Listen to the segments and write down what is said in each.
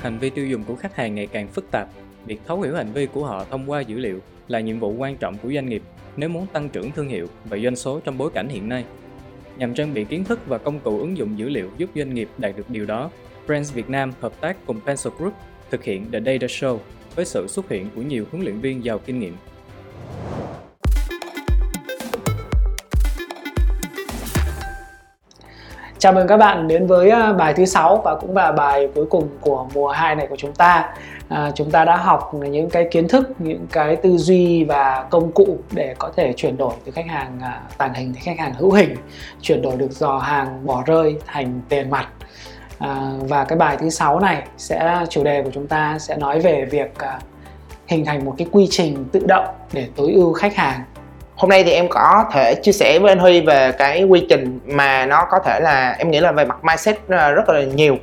hành vi tiêu dùng của khách hàng ngày càng phức tạp. Việc thấu hiểu hành vi của họ thông qua dữ liệu là nhiệm vụ quan trọng của doanh nghiệp nếu muốn tăng trưởng thương hiệu và doanh số trong bối cảnh hiện nay. Nhằm trang bị kiến thức và công cụ ứng dụng dữ liệu giúp doanh nghiệp đạt được điều đó, Brands Việt Nam hợp tác cùng Pencil Group thực hiện The Data Show với sự xuất hiện của nhiều huấn luyện viên giàu kinh nghiệm. Chào mừng các bạn đến với à, bài thứ sáu và cũng là bài cuối cùng của mùa 2 này của chúng ta. À, chúng ta đã học những cái kiến thức, những cái tư duy và công cụ để có thể chuyển đổi từ khách hàng à, tàng hình thành khách hàng hữu hình, chuyển đổi được dò hàng bỏ rơi thành tiền mặt. À, và cái bài thứ sáu này sẽ chủ đề của chúng ta sẽ nói về việc à, hình thành một cái quy trình tự động để tối ưu khách hàng hôm nay thì em có thể chia sẻ với anh Huy về cái quy trình mà nó có thể là em nghĩ là về mặt mindset ờ, rất là nhiều.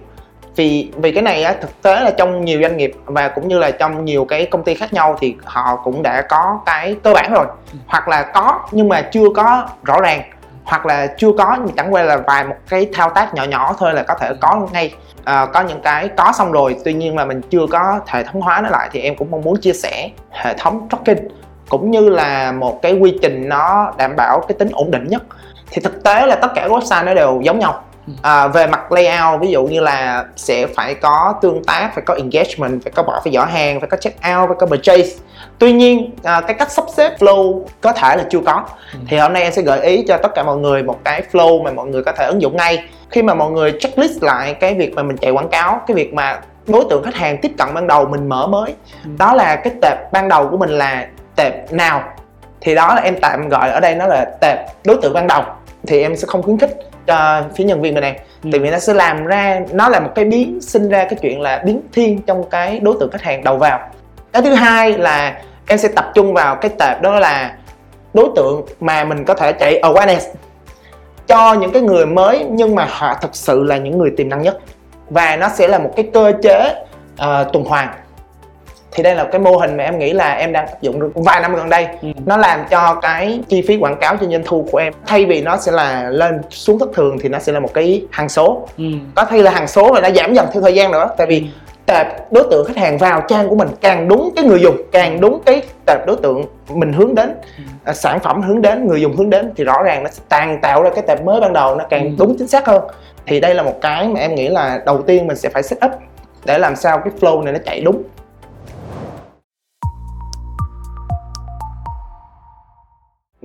Vì vì cái này á, thực tế là trong nhiều doanh nghiệp và cũng như là trong nhiều cái công ty khác nhau thì họ cũng đã có cái cơ bản rồi. Hoặc là có nhưng mà chưa có rõ ràng. Hoặc là chưa có nhưng chẳng qua là vài một cái thao tác nhỏ nhỏ thôi là có thể có ngay. À, có những cái có xong rồi tuy nhiên là mình chưa có hệ thống hóa nó lại thì em cũng mong muốn chia sẻ hệ thống tracking cũng như là một cái quy trình nó đảm bảo cái tính ổn định nhất thì thực tế là tất cả các website nó đều giống nhau ừ. à, về mặt layout ví dụ như là sẽ phải có tương tác phải có engagement phải có bỏ phải giỏ hàng phải có check out phải có purchase tuy nhiên à, cái cách sắp xếp flow có thể là chưa có ừ. thì hôm nay em sẽ gợi ý cho tất cả mọi người một cái flow mà mọi người có thể ứng dụng ngay khi mà mọi người checklist lại cái việc mà mình chạy quảng cáo cái việc mà đối tượng khách hàng tiếp cận ban đầu mình mở mới ừ. đó là cái tệp ban đầu của mình là tệp nào thì đó là em tạm gọi ở đây nó là tệp đối tượng ban đầu. Thì em sẽ không khuyến khích cho phía nhân viên bên em ừ. tại vì nó sẽ làm ra nó là một cái biến sinh ra cái chuyện là biến thiên trong cái đối tượng khách hàng đầu vào. Cái thứ hai là em sẽ tập trung vào cái tệp đó là đối tượng mà mình có thể chạy awareness cho những cái người mới nhưng mà họ thực sự là những người tiềm năng nhất. Và nó sẽ là một cái cơ chế uh, tuần hoàn thì đây là cái mô hình mà em nghĩ là em đang áp dụng được vài năm gần đây ừ. nó làm cho cái chi phí quảng cáo cho doanh thu của em thay vì nó sẽ là lên xuống thất thường thì nó sẽ là một cái hàng số ừ. có thay là hàng số và nó giảm dần theo thời gian nữa tại vì ừ. tệp đối tượng khách hàng vào trang của mình càng đúng cái người dùng càng đúng cái tệp đối tượng mình hướng đến ừ. à, sản phẩm hướng đến người dùng hướng đến thì rõ ràng nó sẽ tàn tạo ra cái tệp mới ban đầu nó càng ừ. đúng chính xác hơn thì đây là một cái mà em nghĩ là đầu tiên mình sẽ phải set up để làm sao cái flow này nó chạy đúng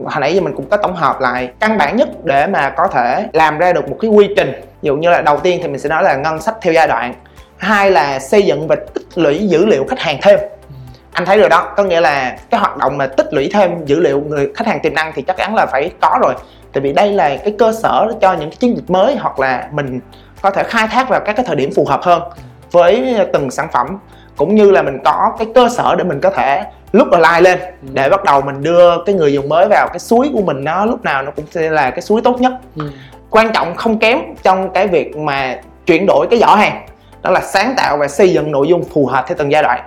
hồi nãy giờ mình cũng có tổng hợp lại căn bản nhất để mà có thể làm ra được một cái quy trình. Ví dụ như là đầu tiên thì mình sẽ nói là ngân sách theo giai đoạn. Hai là xây dựng và tích lũy dữ liệu khách hàng thêm. Anh thấy rồi đó có nghĩa là cái hoạt động mà tích lũy thêm dữ liệu người khách hàng tiềm năng thì chắc chắn là phải có rồi. Tại vì đây là cái cơ sở cho những cái chiến dịch mới hoặc là mình có thể khai thác vào các cái thời điểm phù hợp hơn với từng sản phẩm. Cũng như là mình có cái cơ sở để mình có thể lúc online lên ừ. để bắt đầu mình đưa cái người dùng mới vào cái suối của mình nó lúc nào nó cũng sẽ là cái suối tốt nhất ừ. quan trọng không kém trong cái việc mà chuyển đổi cái giỏ hàng đó là sáng tạo và xây dựng nội dung phù hợp theo từng giai đoạn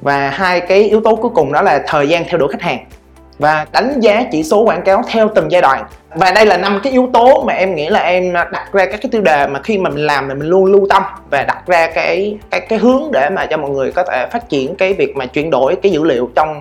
và hai cái yếu tố cuối cùng đó là thời gian theo đuổi khách hàng và đánh giá chỉ số quảng cáo theo từng giai đoạn. Và đây là năm cái yếu tố mà em nghĩ là em đặt ra các cái tiêu đề mà khi mà mình làm thì mình luôn lưu tâm và đặt ra cái cái cái hướng để mà cho mọi người có thể phát triển cái việc mà chuyển đổi cái dữ liệu trong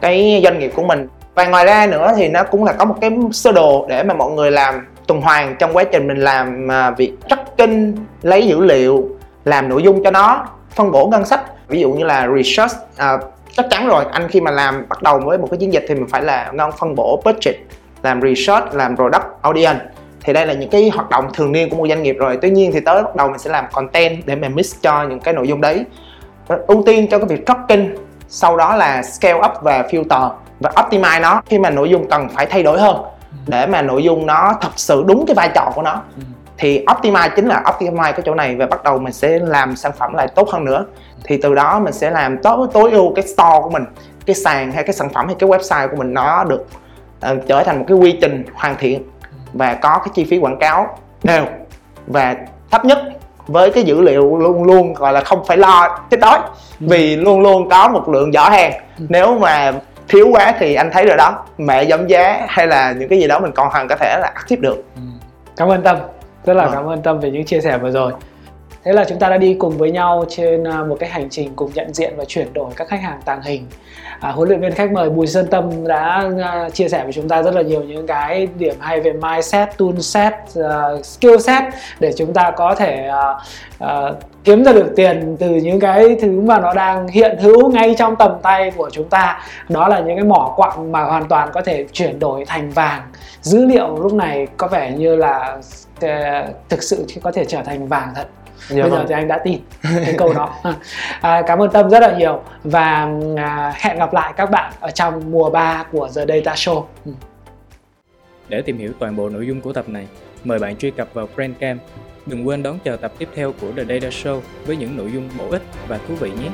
cái doanh nghiệp của mình. Và ngoài ra nữa thì nó cũng là có một cái sơ đồ để mà mọi người làm tuần hoàn trong quá trình mình làm à, việc tracking lấy dữ liệu làm nội dung cho nó phân bổ ngân sách. Ví dụ như là research uh, chắc chắn rồi. Anh khi mà làm, bắt đầu với một cái chiến dịch thì mình phải là ngon phân bổ budget, làm research, làm product audience. Thì đây là những cái hoạt động thường niên của một doanh nghiệp rồi. Tuy nhiên thì tới bắt đầu mình sẽ làm content để mà mix cho những cái nội dung đấy. Ưu tiên cho cái việc tracking, sau đó là scale up và filter và optimize nó khi mà nội dung cần phải thay đổi hơn để mà nội dung nó thật sự đúng cái vai trò của nó. Ừ thì optimize chính là optimize cái chỗ này và bắt đầu mình sẽ làm sản phẩm lại tốt hơn nữa thì từ đó mình sẽ làm tối tối ưu cái store của mình cái sàn hay cái sản phẩm hay cái website của mình nó được uh, trở thành một cái quy trình hoàn thiện và có cái chi phí quảng cáo đều và thấp nhất với cái dữ liệu luôn luôn gọi là không phải lo chết đói ừ. vì luôn luôn có một lượng giỏ hàng ừ. nếu mà thiếu quá thì anh thấy rồi đó mẹ giảm giá hay là những cái gì đó mình còn hoàn có thể là active được ừ. cảm ơn tâm rất là cảm ơn tâm về những chia sẻ vừa rồi thế là chúng ta đã đi cùng với nhau trên à, một cái hành trình cùng nhận diện và chuyển đổi các khách hàng tàng hình. À, huấn luyện viên khách mời Bùi Sơn Tâm đã uh, chia sẻ với chúng ta rất là nhiều những cái điểm hay về mindset, tool set, uh, skill set để chúng ta có thể uh, uh, kiếm ra được tiền từ những cái thứ mà nó đang hiện hữu ngay trong tầm tay của chúng ta. Đó là những cái mỏ quặng mà hoàn toàn có thể chuyển đổi thành vàng. Dữ liệu lúc này có vẻ như là uh, thực sự có thể trở thành vàng thật. Dạ bây giờ vâng. thì anh đã tin cái câu đó à, cảm ơn tâm rất là nhiều và à, hẹn gặp lại các bạn ở trong mùa 3 của The Data Show Ừ. Để tìm hiểu toàn bộ nội dung của tập này, mời bạn truy cập vào Brandcamp. Đừng quên đón chờ tập tiếp theo của The Data Show với những nội dung bổ ích và thú vị nhé.